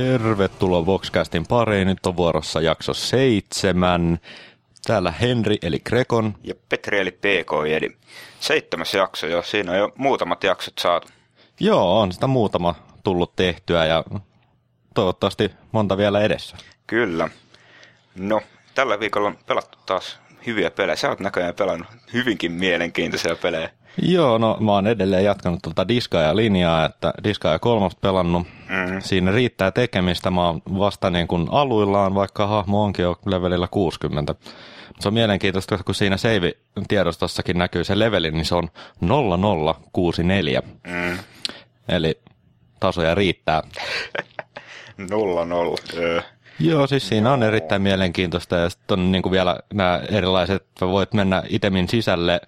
Tervetuloa Voxcastin pariin. Nyt on vuorossa jakso seitsemän. Täällä Henri eli Grekon. Ja Petri eli PK eli seitsemäs jakso jo. Siinä on jo muutamat jaksot saatu. Joo, on sitä muutama tullut tehtyä ja toivottavasti monta vielä edessä. Kyllä. No, tällä viikolla on pelattu taas hyviä pelejä. Sä oot näköjään pelannut hyvinkin mielenkiintoisia pelejä. Joo, no mä oon edelleen jatkanut tuota Disgaea linjaa, että Disgaea kolmosta pelannut. Mm. Siinä riittää tekemistä. Mä oon vasta niin kuin aluillaan, vaikka hahmo onkin jo levelillä 60. Se on mielenkiintoista, kun siinä save-tiedostossakin näkyy se leveli, niin se on 0064. Mm. Eli tasoja riittää. 00. Öö. Joo, siis siinä on erittäin mielenkiintoista ja sitten on niin kuin vielä nämä erilaiset, voit mennä itemin sisälle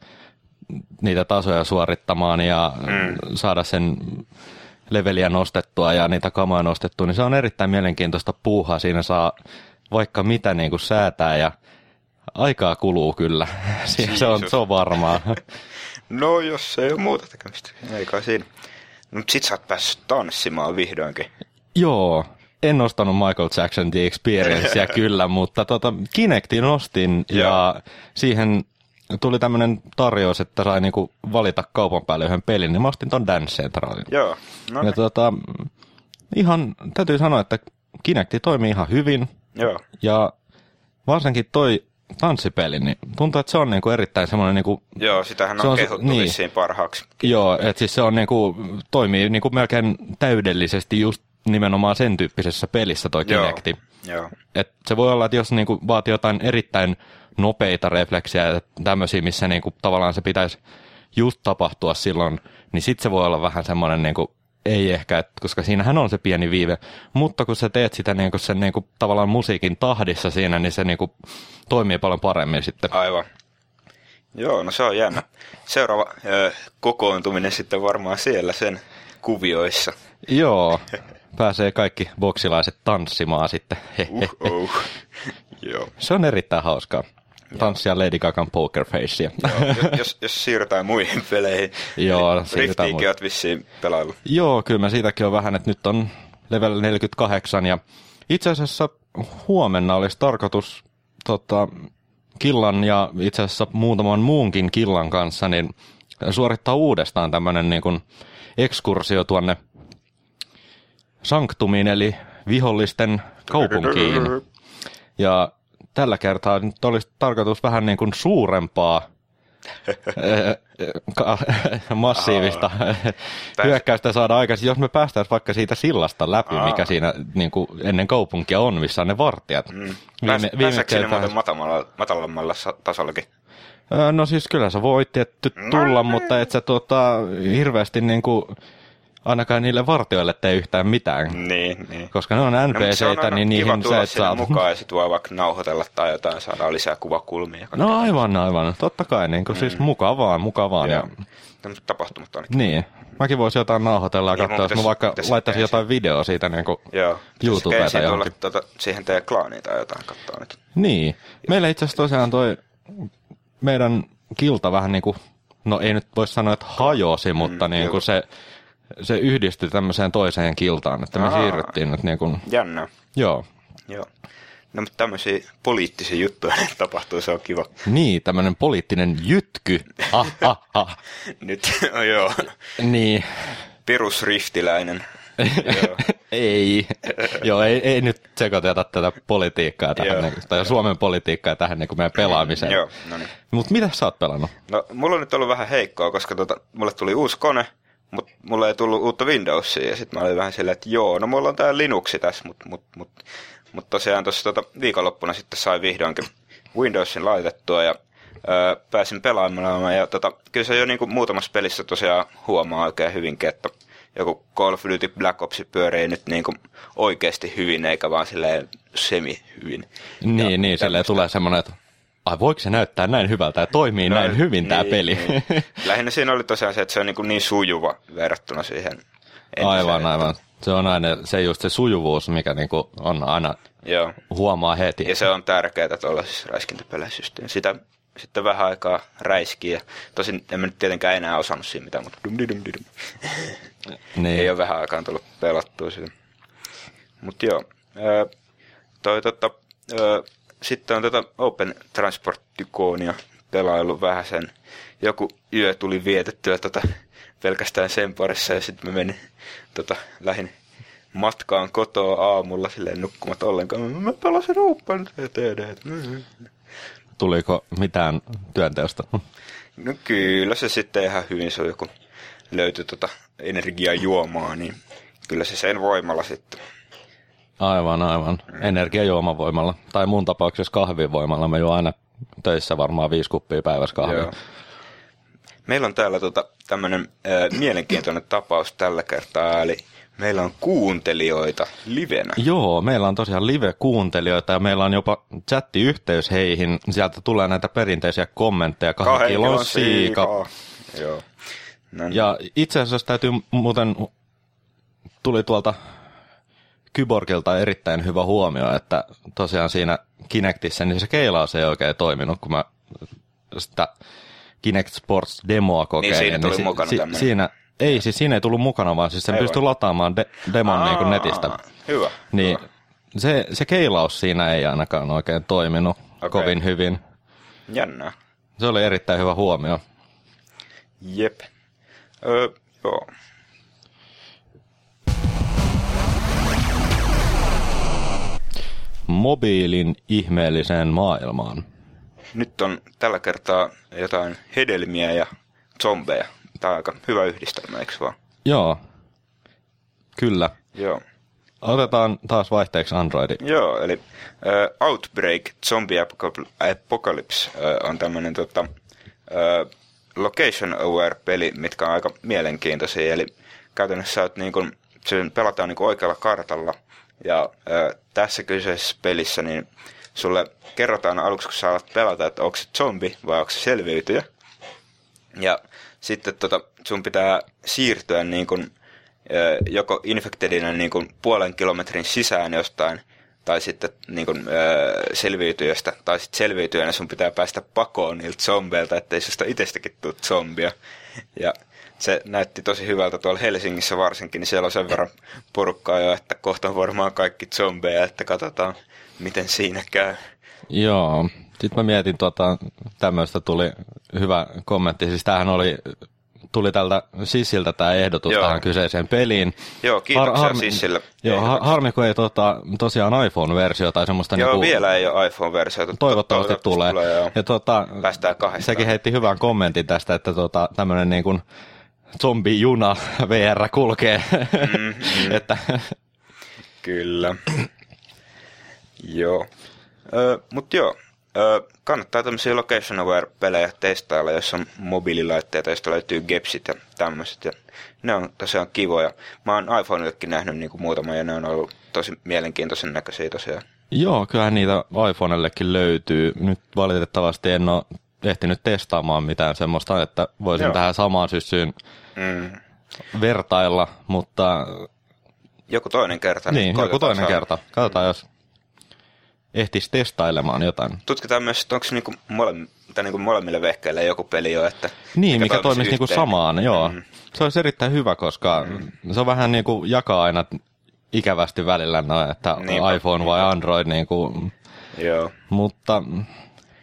niitä tasoja suorittamaan ja mm. saada sen leveliä nostettua ja niitä kamoja nostettua, niin se on erittäin mielenkiintoista puuhaa. Siinä saa vaikka mitä niin kuin säätää ja aikaa kuluu kyllä. Siinä se, on, se on varmaa. No jos ei ole muuta tekemistä, ei kai siinä. No sit sä oot päässyt tanssimaan vihdoinkin. Joo, en ostanut Michael Jackson The Experiencea kyllä, mutta tota, Kinectin ostin ja siihen tuli tämmöinen tarjous, että sai niinku valita kaupan päälle yhden pelin, niin mä ostin ton Dance Centralin. Joo. No ja niin. tota, ihan, täytyy sanoa, että Kinecti toimii ihan hyvin. Joo. Ja varsinkin toi tanssipeli, niin tuntuu, että se on niinku erittäin semmoinen... Niinku, Joo, sitähän on, on kehuttu niin, vissiin parhaaksi. Joo, että siis se on niinku, toimii niinku melkein täydellisesti just nimenomaan sen tyyppisessä pelissä toi Kinecti. Joo. Joo. Et se voi olla, että jos niinku vaatii jotain erittäin nopeita refleksejä ja tämmöisiä, missä niinku tavallaan se pitäisi just tapahtua silloin, niin sitten se voi olla vähän semmoinen niinku, ei ehkä, et, koska siinähän on se pieni viive, mutta kun sä teet sitä niinku sen niinku, tavallaan musiikin tahdissa siinä, niin se niinku, toimii paljon paremmin sitten. Aivan. Joo, no se on jännä. Seuraava ö, kokoontuminen sitten varmaan siellä sen kuvioissa. Joo, pääsee kaikki boksilaiset tanssimaan sitten. Uh-oh. Joo. Se on erittäin hauskaa tanssia Lady Gagan Poker Facea. Jos, jos siirrytään muihin peleihin. Joo, Riftiinkin olet vissiin pelailu. Joo, kyllä mä siitäkin on vähän, että nyt on level 48 ja itse asiassa huomenna olisi tarkoitus tota, Killan ja itse asiassa muutaman muunkin Killan kanssa niin suorittaa uudestaan tämmöinen niin kuin ekskursio tuonne Sanktumiin eli vihollisten kaupunkiin. Ja tällä kertaa nyt olisi tarkoitus vähän niin kuin suurempaa massiivista hyökkäystä saada aikaisin, jos me päästäisiin vaikka siitä sillasta läpi, Aa. mikä siinä niin kuin ennen kaupunkia on, missä on ne vartijat. Mm. Viime, viime sinne muuten matalammalla, matalammalla tasollakin? No siis kyllä sä voit tietty tulla, no, mutta et sä tuota, hirveästi niin kuin, ainakaan niille vartioille tee yhtään mitään. Niin, niin. Koska ne on NPCitä, no, niin niihin sä et saa... mukaan ja sit voi vaikka nauhoitella tai jotain, saadaan lisää kuvakulmia. No aivan, aivan. Totta kai, niin kuin, siis mm. siis mukavaa, mukavaa. Joo. Ja... tapahtumat on. Niin. Mäkin voisin jotain nauhoitella ja niin, katsoa, jos mä vaikka laittaisin jotain videoa siitä niin kuin Joo. YouTubeen tai johonkin. Tuota, siihen teidän klaaniin tai jotain katsoa nyt. Niin. Meillä itse asiassa tosiaan toi meidän kilta vähän niin kuin, no ei nyt voi sanoa, että hajosi, mutta mm, niin kuin se se yhdistyi tämmöiseen toiseen kiltaan, että me Aa, siirryttiin nyt niin kuin... Jännä. Joo. Joo. No mutta tämmöisiä poliittisia juttuja tapahtuu, se on kiva. Niin, tämmöinen poliittinen jytky. Ah, ah, ah. nyt, no joo. Niin. Perusriftiläinen. Ei, joo, ei, ei nyt sekoiteta tätä politiikkaa tähän, niin, tai Suomen politiikkaa tähän niin kuin meidän pelaamiseen. Joo, no niin. Mutta mitä sä oot pelannut? No, mulla on nyt ollut vähän heikkoa, koska tota, mulle tuli uusi kone, mutta mulla ei tullut uutta Windowsia ja sitten mä olin vähän silleen, että joo, no mulla on tää Linuxi tässä, mutta mut, mut, mut tosiaan tuossa tota, viikonloppuna sitten sai vihdoinkin Windowsin laitettua ja öö, pääsin pelaamaan ja tota, kyllä se jo niinku muutamassa pelissä tosiaan huomaa oikein hyvinkin, että joku Call of Duty Black Ops pyörii nyt niinku oikeasti hyvin eikä vaan silleen semi-hyvin. Niin, ja niin, silleen tulee semmoinen, että ai voiko se näyttää näin hyvältä ja toimii no, näin hyvin niin, tämä peli. Niin. Lähinnä siinä oli tosiaan se, että se on niin, kuin niin sujuva verrattuna siihen entiseen. Aivan, aivan. Se on aina se just se sujuvuus, mikä niin kuin on aina Joo. huomaa heti. Ja se on tärkeää tuollaisissa räiskintäpeleissä Sitä sitten vähän aikaa räiskiä. Tosin en mä nyt tietenkään enää osannut siinä mitään, mutta dum dum dum dum. Niin. Ei ole vähän aikaa tullut pelattua sitä. Mut joo, ää, toi tota, ää, sitten on tätä Open Transport Tyconia pelailu vähän sen. Joku yö tuli vietettyä tota, pelkästään sen parissa ja sitten mä menin tota, lähin matkaan kotoa aamulla silleen nukkumat ollenkaan. Mä pelasin Open TD. Tuliko mitään työnteosta? No kyllä se sitten ihan hyvin se on joku löytyi tota energiajuomaa, niin kyllä se sen voimalla sitten. Aivan, aivan. Energiajuomavoimalla. Tai mun tapauksessa kahvivoimalla. Mä juon aina töissä varmaan viisi kuppia päivässä kahvia. Joo. Meillä on täällä tota, tämmöinen äh, mielenkiintoinen tapaus tällä kertaa, eli meillä on kuuntelijoita livenä. Joo, meillä on tosiaan live-kuuntelijoita ja meillä on jopa chattiyhteys heihin. Sieltä tulee näitä perinteisiä kommentteja. Kahden kilon siika. Joo. No niin. Ja itse asiassa täytyy muuten, tuli tuolta Kyborgilta erittäin hyvä huomio, että tosiaan siinä Kinectissä niin se keilaus ei oikein toiminut, kun mä sitä Kinect Sports demoa kokeilin. Niin siinä tuli niin mukana si- Siinä, ei, siis siinä ei tullut mukana, vaan siis sen pystyi lataamaan de- demon Aa, niin kuin netistä. Hyvä. Niin hyvä. Se, se keilaus siinä ei ainakaan oikein toiminut okay. kovin hyvin. Jännää. Se oli erittäin hyvä huomio. Jep. Öö, joo. Mobiilin ihmeelliseen maailmaan. Nyt on tällä kertaa jotain hedelmiä ja zombeja. Tämä on aika hyvä yhdistelmä, eikö vaan? Joo, kyllä. Joo. Otetaan taas vaihteeksi Androidi. Joo, eli uh, Outbreak Zombie Apocalypse uh, on tämmöinen tota, uh, location aware peli, mitkä on aika mielenkiintoisia. Eli käytännössä olet niin kuin, se pelataan niin oikealla kartalla. Ja ää, tässä kyseisessä pelissä niin sulle kerrotaan aluksi, kun sä alat pelata, että onko se zombi vai onko se selviytyjä. Ja sitten tota, sun pitää siirtyä niin kuin, ää, joko infectedina niin kuin puolen kilometrin sisään jostain – tai sitten niin kuin, öö, selviytyjästä, tai sitten selviytyjänä sun pitää päästä pakoon niiltä zombeilta, ettei susta itsestäkin tule zombia. Ja se näytti tosi hyvältä tuolla Helsingissä varsinkin, niin siellä on sen verran porukkaa jo, että kohta on varmaan kaikki zombeja, että katsotaan, miten siinä käy. Joo, sitten mä mietin, tuota, tämmöistä tuli hyvä kommentti, siis tämähän oli tuli tältä Sissiltä tämä ehdotus Joo. tähän kyseiseen peliin. Joo, kiitoksia Har- harmi, Sissille. Joo, har- harmi kun ei tota, tosiaan iPhone-versio tai semmoista... Joo, niinku, vielä ei ole iPhone-versiota. Toivottavasti, toivottavasti tulee. tulee joo. ja tota, Päästään kahdestaan. Sekin heitti hyvän kommentin tästä, että tota, tämmöinen niin kuin zombi-juna VR kulkee. Mm, mm. että... Kyllä. Joo. Ö, mut joo, Ö, kannattaa tämmöisiä location aware-pelejä testailla, jos on mobiililaitteita, joista löytyy gepsit ja tämmöiset. Ja ne on tosiaan kivoja. Mä oon iPhoneillekin nähnyt niinku muutama ja ne on ollut tosi mielenkiintoisen näköisiä tosiaan. Joo, kyllähän niitä iPhoneillekin löytyy. Nyt valitettavasti en ole ehtinyt testaamaan mitään semmoista, että voisin Joo. tähän samaan syssyyn mm. vertailla, mutta... Joku toinen kerta. Niin, joku toinen saada. kerta. Katsotaan, mm. jos ehtisi testailemaan jotain. Tutkitaan myös, että onko niinku molemmille, tai niinku molemmille vehkeille joku peli jo, että Niin, mikä toimisi niinku samaan, joo. Mm. Se olisi erittäin hyvä, koska mm. se on vähän niin kuin jakaa aina ikävästi välillä, no, että niinpä, iPhone vai Android. Niin kuin, joo. Mutta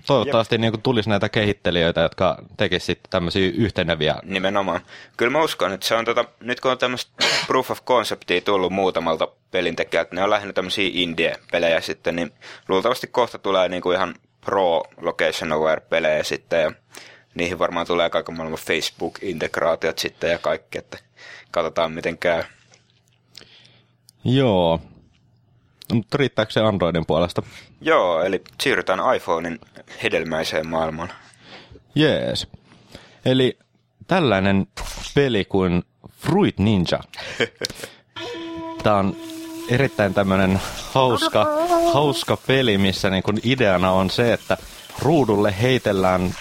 toivottavasti niin kuin tulisi näitä kehittelijöitä, jotka tekisivät tämmöisiä yhteneviä. Nimenomaan. Kyllä mä uskon, että se on tota, nyt kun on tämmöistä proof of conceptia tullut muutamalta pelintekijältä, ne on lähinnä tämmöisiä indie-pelejä sitten, niin luultavasti kohta tulee niin kuin ihan pro location aware pelejä sitten ja niihin varmaan tulee kaiken maailman Facebook-integraatiot sitten ja kaikki, että katsotaan miten käy. Joo, mutta riittääkö se Androidin puolesta? Joo, eli siirrytään iPhonein hedelmäiseen maailmaan. Jees. Eli tällainen peli kuin Fruit Ninja. Tämä on erittäin tämmöinen hauska, hauska peli, missä niin kun ideana on se, että ruudulle heitellään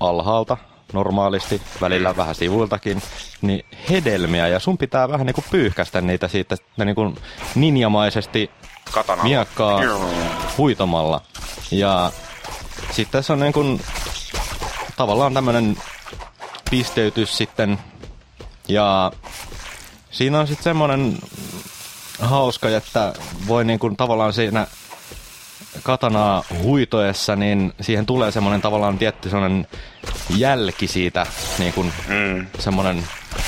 alhaalta normaalisti, välillä vähän sivuiltakin, niin hedelmiä ja sun pitää vähän niin kuin pyyhkästä niitä siitä niin kuin ninjamaisesti Katanalla. miekkaa huitomalla. Ja sitten tässä on niin kuin, tavallaan tämmöinen pisteytys sitten. Ja siinä on sitten semmoinen hauska, että voi niin kuin tavallaan siinä katanaa huitoessa, niin siihen tulee semmoinen tavallaan tietty semmoinen jälki siitä, niin kuin mm. semmoinen,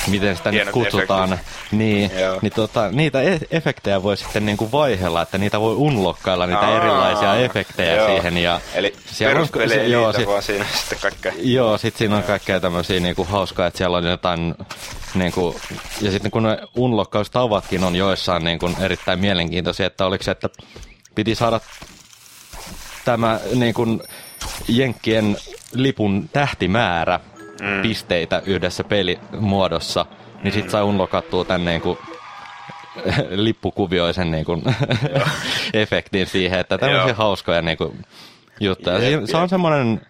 miten sitä Hienot nyt kutsutaan. Niin, niin tota, niitä e- efektejä voi sitten niin kuin vaihella, että niitä voi unlokkailla, niitä Aa, erilaisia efektejä joo. siihen. Ja Eli peruspeli ei joo, sit, vaan siinä sitten kaikkea. Joo, sitten siinä on kaikkea tämmöisiä niin kuin hauskaa, että siellä on jotain, niin kuin, ja sitten kun ne unlokkaustavatkin on joissain niin kuin erittäin mielenkiintoisia, että oliko se, että piti saada tämä niin kuin Jenkkien lipun tähtimäärä mm. pisteitä yhdessä pelimuodossa, niin mm. sit sai unlokattua tän niin kuin lippukuvioisen niin kuin efektin siihen, että tämmöisiä hauskoja niin kuin juttuja. Jep, se on semmoinen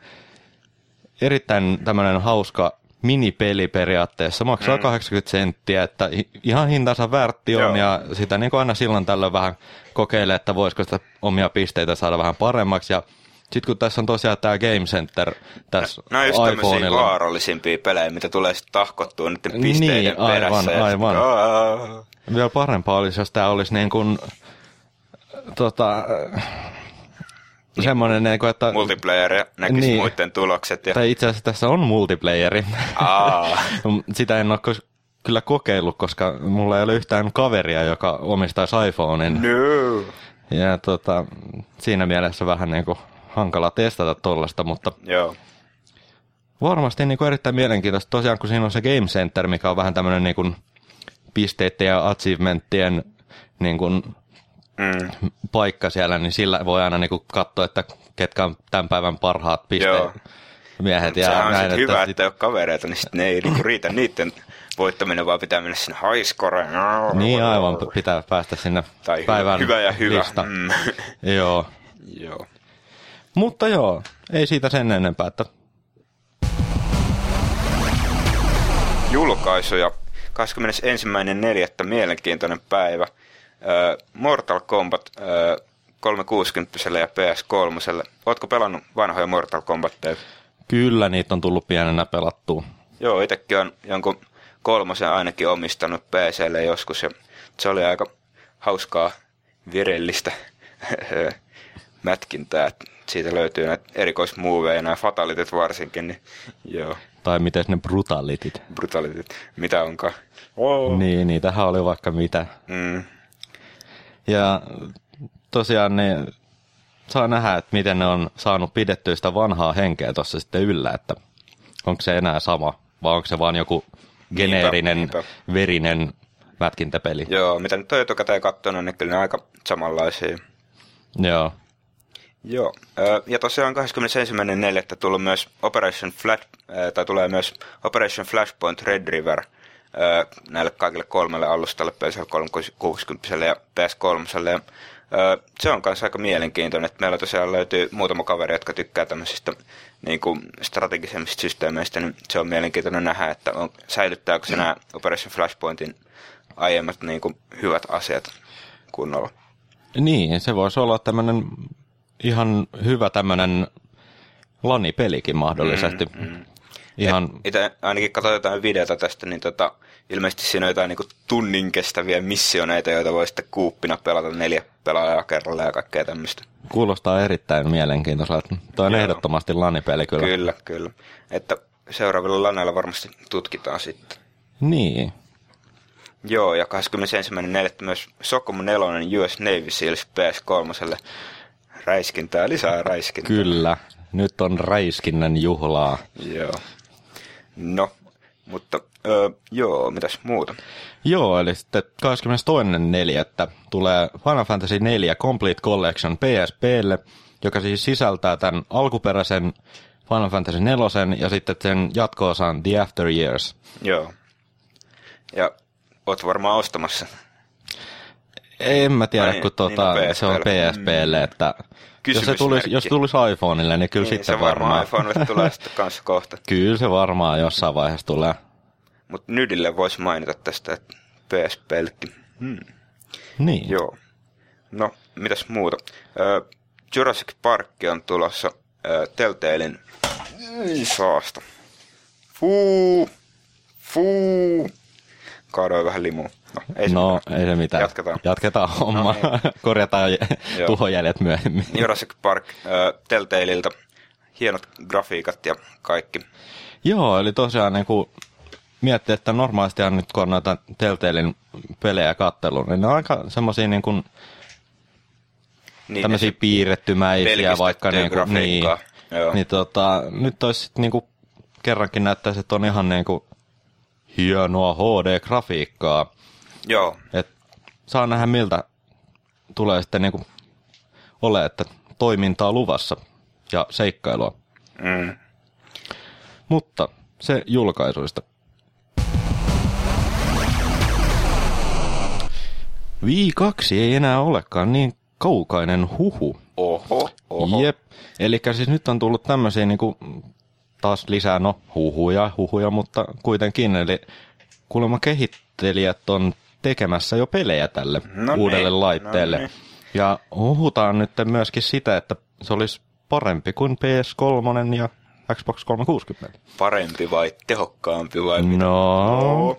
erittäin tämmöinen hauska minipeli periaatteessa. Maksaa mm. 80 senttiä, että ihan hintansa värtti on Joo. ja sitä niin kuin aina silloin tällöin vähän kokeilee, että voisiko sitä omia pisteitä saada vähän paremmaksi ja sitten kun tässä on tosiaan tämä Game Center tässä no, no just tämmöisiä vaarallisimpia pelejä, mitä tulee sitten tahkottua niiden pisteiden niin, aivan, perässä. aivan. Ja Vielä parempaa olisi, jos tämä olisi niin kuin, tota, niin, semmoinen, niin kuin, että... Multiplayer näkisi niin, muiden tulokset. Ja... Tai itse asiassa tässä on multiplayeri. Sitä en ole kyllä kokeillut, koska mulla ei ole yhtään kaveria, joka omistaisi iPhonein. No. Ja tota, siinä mielessä vähän niin kuin hankala testata tollasta, mutta Joo. varmasti niin kuin erittäin mielenkiintoista. Tosiaan kun siinä on se Game Center, mikä on vähän tämmöinen niin kuin pisteiden ja achievementtien niin kuin mm. paikka siellä, niin sillä voi aina niin kuin katsoa, että ketkä on tämän päivän parhaat pisteet. Joo. Miehet ja Sehän on näin, että hyvä, sit... että ei ole kavereita, niin sitten ne ei niinku riitä niiden voittaminen, vaan pitää mennä sinne highscore. Niin aivan, pitää päästä sinne tai päivän hyvä ja hyvä. Lista. Mm. joo. joo. Mutta joo, ei siitä sen enempää. Että... Julkaisuja. 21.4. mielenkiintoinen päivä. Mortal Kombat 360 ja PS3. Ootko pelannut vanhoja Mortal Kombatteja? Kyllä, niitä on tullut pienenä pelattua. Joo, itsekin on jonkun kolmosen ainakin omistanut PClle joskus ja se oli aika hauskaa virellistä mätkintää. Siitä löytyy näitä erikoismuoveja, nämä fatalitit varsinkin, niin joo. Tai miten ne brutalitit? Brutalitit, mitä onkaan. Oh. Niin, niitähän oli vaikka mitä. Mm. Ja tosiaan ne saa nähdä, että miten ne on saanut pidettyä sitä vanhaa henkeä tuossa sitten yllä, että onko se enää sama, vai onko se vaan joku geneerinen, niinpä, niinpä. verinen mätkintäpeli. Joo, mitä nyt on etukäteen katsonut, niin kyllä ne aika samanlaisia. Joo. Joo, ja tosiaan 21.4. tullut myös Operation Flat, tai tulee myös Operation Flashpoint Red River näille kaikille kolmelle alustalle, PS 360 ja PS3. Ja se on myös aika mielenkiintoinen, että meillä tosiaan löytyy muutama kaveri, jotka tykkää tämmöisistä niin kuin strategisemmista systeemeistä, niin se on mielenkiintoinen nähdä, että on, säilyttääkö se nämä Operation Flashpointin aiemmat niin kuin, hyvät asiat kunnolla. Niin, se voisi olla tämmöinen ihan hyvä tämmöinen lanipelikin mahdollisesti. Mm, mm. Ihan... Itse ainakin katsoin jotain videota tästä, niin tota, ilmeisesti siinä on jotain niin tunnin kestäviä missioneita, joita voi sitten kuuppina pelata neljä pelaajaa kerralla ja kaikkea tämmöistä. Kuulostaa erittäin mielenkiintoiselta. Tuo on Joo. ehdottomasti lanipeli kyllä. Kyllä, kyllä. Että seuraavilla laneilla varmasti tutkitaan sitten. Niin. Joo, ja 21.4. myös Socom 4 US Navy Seals PS3 räiskintää, lisää räiskintää. Kyllä, nyt on räiskinnän juhlaa. Joo. No, mutta öö, joo, mitäs muuta? Joo, eli sitten 22.4. tulee Final Fantasy 4 Complete Collection PSPlle, joka siis sisältää tämän alkuperäisen Final Fantasy 4 ja sitten sen jatko-osan The After Years. Joo. Ja oot varmaan ostamassa. En mä tiedä, Ai, kun niin, tuota, niin se on PSPlle, mm. että jos se tulisi, jos tulisi iPhoneille, niin kyllä niin, sitten se varmaan. iPhoneille tulee sitten kanssa kohta. Kyllä se varmaan jossain vaiheessa tulee. Mutta Nydille voisi mainita tästä, että PSPllekin. Hmm. Niin. Joo. No, mitäs muuta? Uh, Jurassic Park on tulossa uh, Telltalein saasta. Fuu! Fuu! Kaadoin vähän limuun. No, ei se No, mitään. ei se mitään. Jatketaan. Jatketaan homma. No Korjataan Joo. tuhojäljet myöhemmin. Jurassic Park äh, Telltaleilta. Hienot grafiikat ja kaikki. Joo, eli tosiaan niin kuin miettii, että normaalistihan nyt kun on noita Telltalein pelejä kattelun, niin ne on aika semmoisia niin kuin, Niin, tämmöisiä piirrettymäisiä vaikka niin kuin, niin. Joo. niin tota, nyt olisi sit niin kuin, kerrankin näyttäisi, että on ihan niin kuin hienoa HD-grafiikkaa. Joo, Et saa nähdä miltä tulee sitten niin kuin ole, että toimintaa luvassa ja seikkailua. mm. Mutta se julkaisuista. Vii 2 ei enää olekaan niin kaukainen huhu. Oho, oho. Jep. Eli siis nyt on tullut tämmöisiä niinku, taas lisää, no huhuja, huhuja, mutta kuitenkin. Eli kuulemma kehittelijät on tekemässä jo pelejä tälle No uudelle niin, laitteelle. no niin. Ja huhutaan nyt myöskin sitä, että se olisi parempi kuin PS3 ja Xbox 360. Parempi vai tehokkaampi vai mitä? No,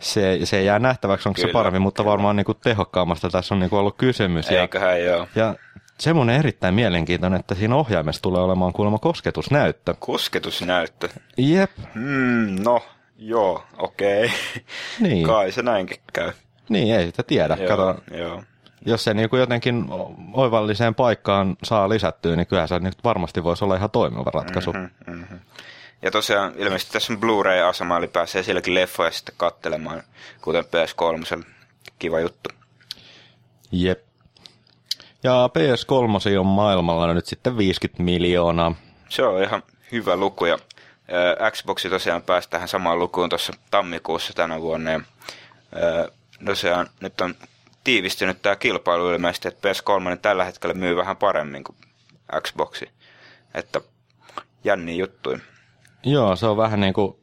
se, se jää nähtäväksi, onko se Kyllä, parempi, mutta kyllä. varmaan niinku tehokkaammasta tässä on niinku ollut kysymys. Ja, Eiköhän joo. ja semmoinen erittäin mielenkiintoinen, että siinä ohjaimessa tulee olemaan kuulemma kosketusnäyttö. Kosketusnäyttö. Jep, Hmm, no, joo, okei. Niin. Kai se näinkin käy. niin ei sitä tiedä. Joo, Kato, joo. jos se niinku jotenkin oivalliseen paikkaan saa lisättyä, niin kyllähän se nyt varmasti voisi olla ihan toimiva ratkaisu. Mm-hmm. Mhm. Ja tosiaan ilmeisesti tässä on Blu-ray-asema, eli pääsee sielläkin leffoja sitten kattelemaan, kuten PS3. Kiva juttu. Jep. Ja PS3 on maailmalla nyt sitten 50 miljoonaa. Se on ihan hyvä luku ja Xboxi tosiaan pääsi tähän samaan lukuun tuossa tammikuussa tänä vuonna. Ja, tosiaan nyt on tiivistynyt tämä kilpailu ilmeisesti, että PS3 tällä hetkellä myy vähän paremmin kuin Xboxi. Että jänni juttuja. Joo, se on vähän niin kuin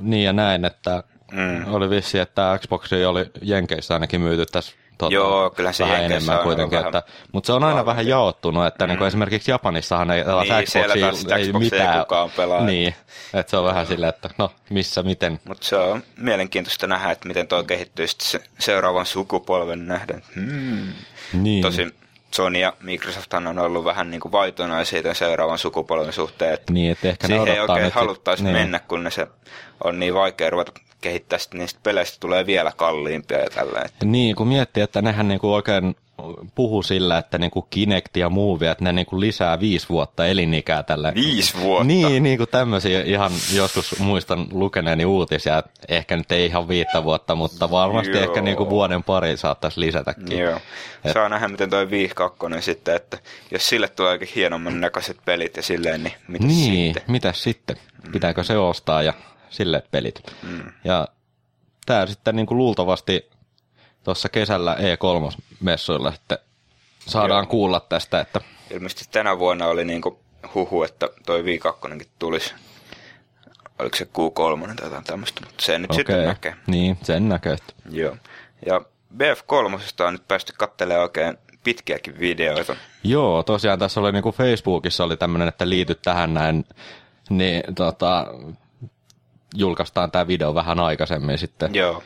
niin ja näin, että Mm. oli vissi, että Xbox oli Jenkeissä ainakin myyty tässä tota, Joo, kyllä se vähän enemmän on kuitenkin. vähän Että, mutta se on aina vähän jaottunut, että mm. niin kuin esimerkiksi Japanissahan ei Niin, Xboxia ei Xboxia ei mitään. kukaan pelaa. Niin, että se on vähän silleen, että no missä, miten. Mutta se on mielenkiintoista nähdä, että miten toi kehittyy sitten se seuraavan sukupolven nähden. Hmm. Niin. Tosin Sony ja Microsoft on ollut vähän niin kuin tämän seuraavan sukupolven suhteen, että Niin, että ehkä ne siihen ei oikein haluttaisi niin. mennä, kun ne se on niin vaikea ruveta kehittää, sitten niistä peleistä tulee vielä kalliimpia ja tällä. Niin, kun miettii, että nehän niinku oikein puhu sillä, että niinku Kinect ja Move, että ne niinku lisää viisi vuotta elinikää tälle. Viisi vuotta? Niin, niin kuin tämmöisiä ihan joskus muistan lukeneeni uutisia, että ehkä nyt ei ihan viittä vuotta, mutta varmasti Joo. ehkä niinku vuoden pari saattaisi lisätäkin. Joo. Saa nähdä, miten toi Wii 2 sitten, että jos sille tulee oikein hienomman näköiset pelit ja silleen, niin mitä Niin, sitten? mitäs sitten? Pitääkö se ostaa ja sille pelit? Mm. Ja tämä sitten niinku luultavasti tuossa kesällä E3-messuilla sitten saadaan Joo. kuulla tästä, että Ilmeisesti tänä vuonna oli niinku huhu, että toi Wii 2 tulisi. Oliko se Q3 tai jotain tämmöistä, mutta se nyt sitten okei, näkee. niin sen näkee. Joo. Ja BF3 on nyt päästy katselemaan oikein pitkiäkin videoita. Joo, tosiaan tässä oli niinku Facebookissa oli tämmöinen, että liityt tähän näin, niin tota, julkaistaan tämä video vähän aikaisemmin sitten. Joo.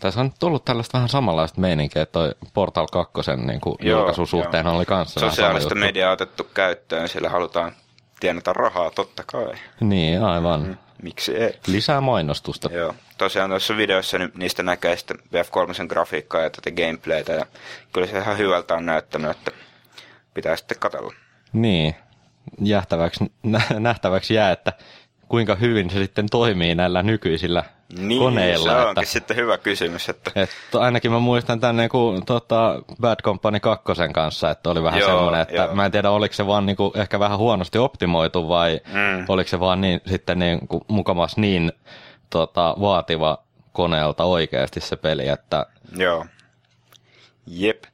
Tässä on tullut tällaista vähän samanlaista meininkiä, että toi Portal 2 niin kuin Joo, julkaisun suhteen oli kanssa Sosiaalista mediaa otettu käyttöön, sillä halutaan tienata rahaa, totta kai. Niin, aivan. Miksi ei? Lisää mainostusta. Joo. Tosiaan tuossa videossa ni- niistä näkee sitten BF3 grafiikkaa ja tätä gameplaytä. Ja kyllä se ihan hyvältä on näyttänyt, että pitää sitten katella. Niin, jähtäväksi, nä- nähtäväksi jää, että kuinka hyvin se sitten toimii näillä nykyisillä Niin, koneilla. se että, onkin sitten hyvä kysymys, että että ainakin mä muistan tämän niin kuin, tota, Bad Company 2 kanssa, että oli vähän Joo, semmoinen, että joo. mä en tiedä oliko se vaan niin kuin, ehkä vähän huonosti optimoitu vai Mm. oliko se vaan niin, sitten niin, kuin, mukamas niin tota, vaativa koneelta oikeasti se peli, että joo. Jep.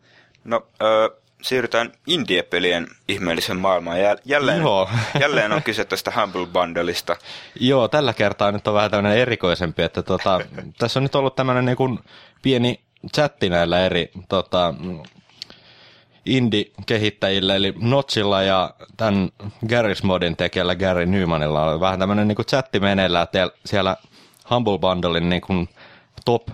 No, ö, siirrytään indie-pelien ihmeellisen maailmaan. Jäl- jälleen, Joo. jälleen on kyse tästä Humble Bundleista. Joo, tällä kertaa nyt on vähän tämmöinen erikoisempi, että tota, tässä on nyt ollut tämmöinen niin kuin pieni chatti näillä eri tota, indie-kehittäjillä, eli Notchilla ja tämän Garry's Modin tekijällä Gary Newmanilla on vähän tämmöinen niin kuin chatti meneillään, että siellä Humble Bundlein niin kuin top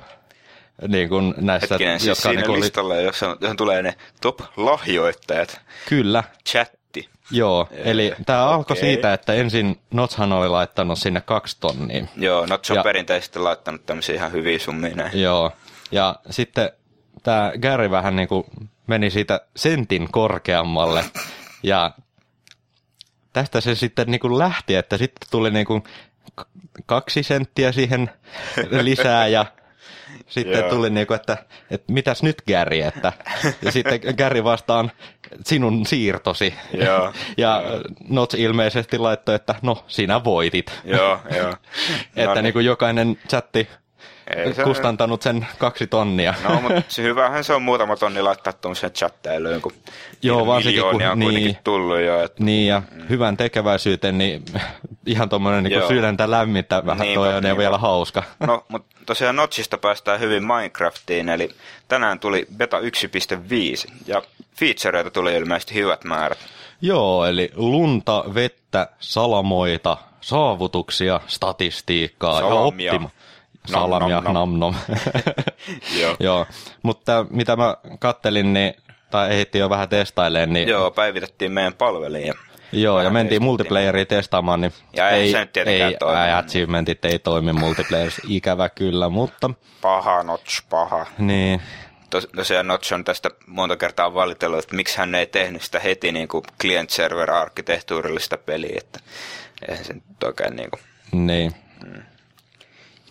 niin kuin näissä, Hetkinen, siis siinä niin listalla, oli... jossa, jossa tulee ne top-lahjoittajat. Kyllä. Chatti. Joo, eli tämä okay. alkoi siitä, että ensin Notshan oli laittanut sinne kaksi tonnia. Joo, Nots on ja, perinteisesti laittanut tämmöisiä ihan hyviä summia näin. Joo, ja sitten tämä Gary vähän niin kuin meni siitä sentin korkeammalle, ja tästä se sitten niin kuin lähti, että sitten tuli niin kuin kaksi senttiä siihen lisää ja sitten Joo. tuli niinku, että, että mitäs nyt Gary, että ja sitten Gary vastaan sinun siirtosi. Joo. ja Notch ilmeisesti laittoi, että no sinä voitit. Joo, joo. että no niin. niin kuin jokainen chatti se kustantanut sen kaksi tonnia. No, mutta se hyvähän se on muutama tonni laittaa tuommoiseen chattailuun, kun Joo, varsinkin kun on niin, tullut jo. Että, niin, ja mm. hyvän tekeväisyyteen, niin ihan tuommoinen niin sydäntä lämmintä vähän niinpä, toi on niinpä. vielä hauska. No, mutta tosiaan Notchista päästään hyvin Minecraftiin, eli tänään tuli beta 1.5, ja featureita tuli ilmeisesti hyvät määrät. Joo, eli lunta, vettä, salamoita, saavutuksia, statistiikkaa Salamia. ja optima salamia, nam, nam, nam. Joo. Joo. Mutta mitä mä kattelin, niin, tai ehdittiin jo vähän testailemaan, niin... Joo, päivitettiin meidän palveliin. Joo, ja mentiin multiplayeria testaamaan, niin ja ei, ei, se nyt ei toimi. achievementit ei toimi multiplayerissa, ikävä kyllä, mutta... Paha, notch, paha. Niin. Tos, tosiaan Notch on tästä monta kertaa valitellut, että miksi hän ei tehnyt sitä heti niin kuin client-server-arkkitehtuurillista peliä, että eihän se nyt oikein niin kuin... Niin. Mm.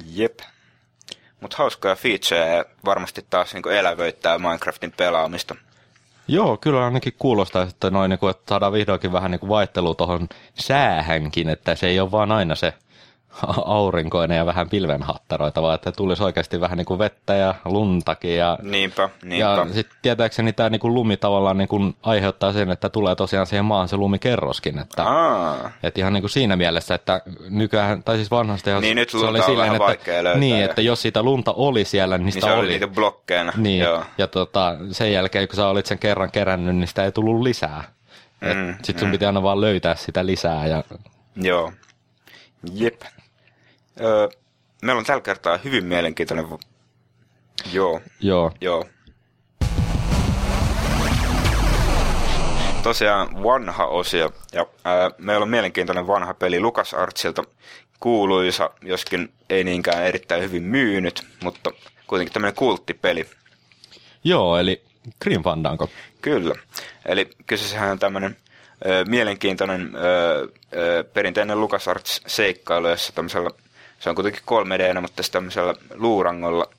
Jep. Mutta hauskaa featureja varmasti taas niin elävöittää Minecraftin pelaamista. Joo, kyllä ainakin kuulostaa, että, noin, niin kuin, että saadaan vihdoinkin vähän niin kuin vaihtelua tuohon säähänkin, että se ei ole vaan aina se aurinkoinen ja vähän pilvenhattaroita, vaan että tulisi oikeasti vähän niin kuin vettä ja luntakin. Ja, niinpä, niinpä. Ja sitten tietääkseni tämä niin kuin lumi tavallaan niin kuin aiheuttaa sen, että tulee tosiaan siihen maan se lumikerroskin. Että, että ihan niin kuin siinä mielessä, että nykyään, tai siis vanhasta niin, nyt se oli silleen, että, niin, että jos sitä lunta oli siellä, niin, niin sitä se oli. niitä blokkeina. Niin, Joo. ja tota, sen jälkeen kun sä olit sen kerran kerännyt, niin sitä ei tullut lisää. Mm, Sitten sun mm. piti aina vaan löytää sitä lisää. Ja... Joo. Jep. Öö, meillä on tällä kertaa hyvin mielenkiintoinen... Joo. Joo. Joo. Tosiaan vanha osio, ja ää, meillä on mielenkiintoinen vanha peli Lukas Artsilta, kuuluisa, joskin ei niinkään erittäin hyvin myynyt, mutta kuitenkin tämmöinen kulttipeli. Joo, eli Grim Fandango. Kyllä. Eli kyseessähän on tämmöinen mielenkiintoinen ö, ö, perinteinen LucasArts-seikkailu, jossa tämmöisellä se on kuitenkin 3 d mutta tässä tämmöisellä luurangolla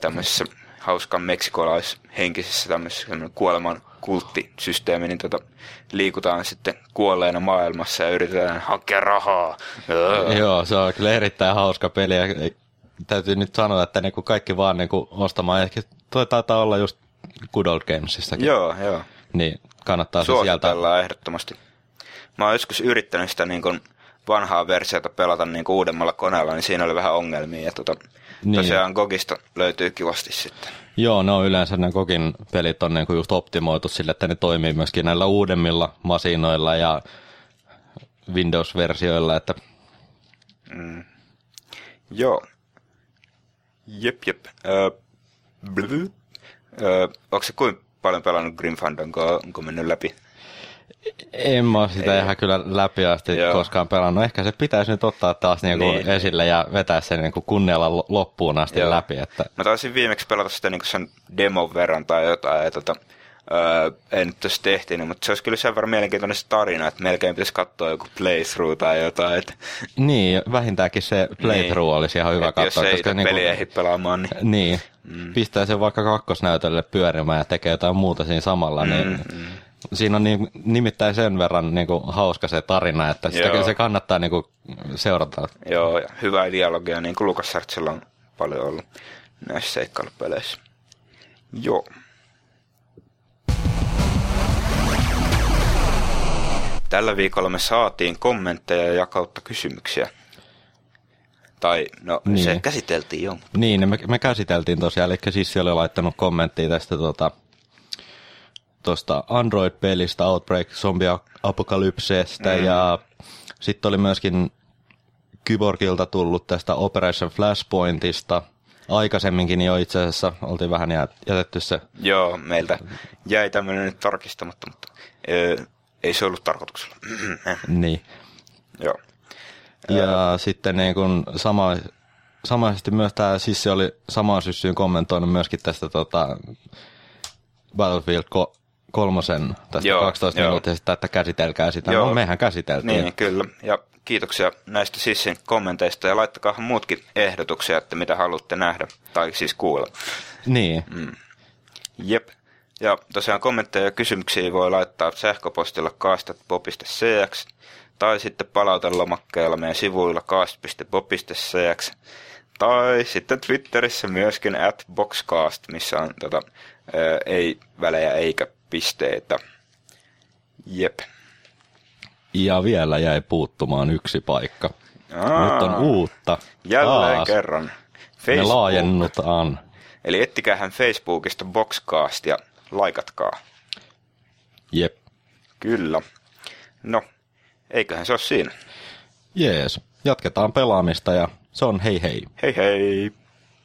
tämmöisessä hauskan meksikolaishenkisessä tämmöisessä kuoleman kulttisysteemi, niin tota, liikutaan sitten kuolleena maailmassa ja yritetään hakea rahaa. Joo, se on kyllä erittäin hauska peli ja täytyy nyt sanoa, että niinku kaikki vaan niinku ostamaan. Ehkä toi taitaa olla just Good Old Gamesissakin. Joo, joo. Niin kannattaa se sieltä. ehdottomasti. Mä oon joskus yrittänyt sitä niin kuin vanhaa versiota pelata niin kuin uudemmalla koneella, niin siinä oli vähän ongelmia. Ja tota, niin. tosiaan Gogista löytyy kivasti sitten. Joo, ne on yleensä ne Gogin pelit on niin kuin just optimoitu sille, että ne toimii myöskin näillä uudemmilla masinoilla ja Windows-versioilla. Että... Mm. Joo. Jep, jep. Öö, öö, onko se kuinka paljon pelannut Grim Fandango, onko mennyt läpi? En mä sitä Ei. ihan kyllä läpi asti Joo. koskaan pelannut. Ehkä se pitäisi nyt ottaa taas niinku niin. esille ja vetää sen niinku kunnialla loppuun asti Joo. läpi. Että... Mä taisin viimeksi pelata sitä niinku sen demon verran tai jotain. Ja tota, öö, en nyt tässä tehtiin, mutta se olisi kyllä sen verran mielenkiintoinen se tarina, että melkein pitäisi katsoa joku playthrough tai jotain. Että... Niin, vähintäänkin se playthrough niin. olisi ihan hyvä katsoa. Jos ei koska niinku... peliä ehdi pelaamaan, niin... Niin, mm. pistää sen vaikka kakkosnäytölle pyörimään ja tekee jotain muuta siinä samalla, niin mm, mm Siinä on niin, nimittäin sen verran niin kuin, hauska se tarina, että sitä se kannattaa niin kuin, seurata. Joo, ja hyvää dialogia, niin kuin Lukas Sartsilla on paljon ollut näissä seikkailupeleissä. Joo. Tällä viikolla me saatiin kommentteja ja kautta kysymyksiä. Tai no niin. se käsiteltiin jo. Niin, me, me käsiteltiin tosiaan, eli siis oli laittanut kommenttia tästä tota, tuosta Android-pelistä Outbreak Zombie Apocalypsestä mm. ja sitten oli myöskin Kyborgilta tullut tästä Operation Flashpointista, aikaisemminkin jo itse asiassa oltiin vähän jätetty se. Joo, meiltä jäi tämmöinen nyt tarkistamatta, mutta öö, ei se ollut tarkoituksella. niin. Joo. Ja äh. sitten niin kun sama, samaisesti myös tämä Sissi oli samaan syssyyn kommentoinut myöskin tästä tota, Battlefield kolmosen tästä joo, 12 minuuttia sitten, että käsitelkää sitä. No, joo. No mehän käsiteltiin. Niin, kyllä. Ja kiitoksia näistä Sissin kommenteista ja laittakaa muutkin ehdotuksia, että mitä haluatte nähdä tai siis kuulla. Niin. Mm. Jep. Ja tosiaan kommentteja ja kysymyksiä voi laittaa sähköpostilla kaastat.cx tai sitten palautelomakkeella meidän sivuilla cast.pop.cx tai sitten Twitterissä myöskin at boxcast, missä on tota, ei välejä eikä pisteitä. Jep. Ja vielä jäi puuttumaan yksi paikka. Aa, Nyt on uutta. Jälleen Taas. kerran. Facebook. Me laajennutaan. Eli ettikähän Facebookista Boxcast ja laikatkaa. Jep. Kyllä. No, eiköhän se ole siinä. Jees. Jatketaan pelaamista ja se on hei hei. Hei hei.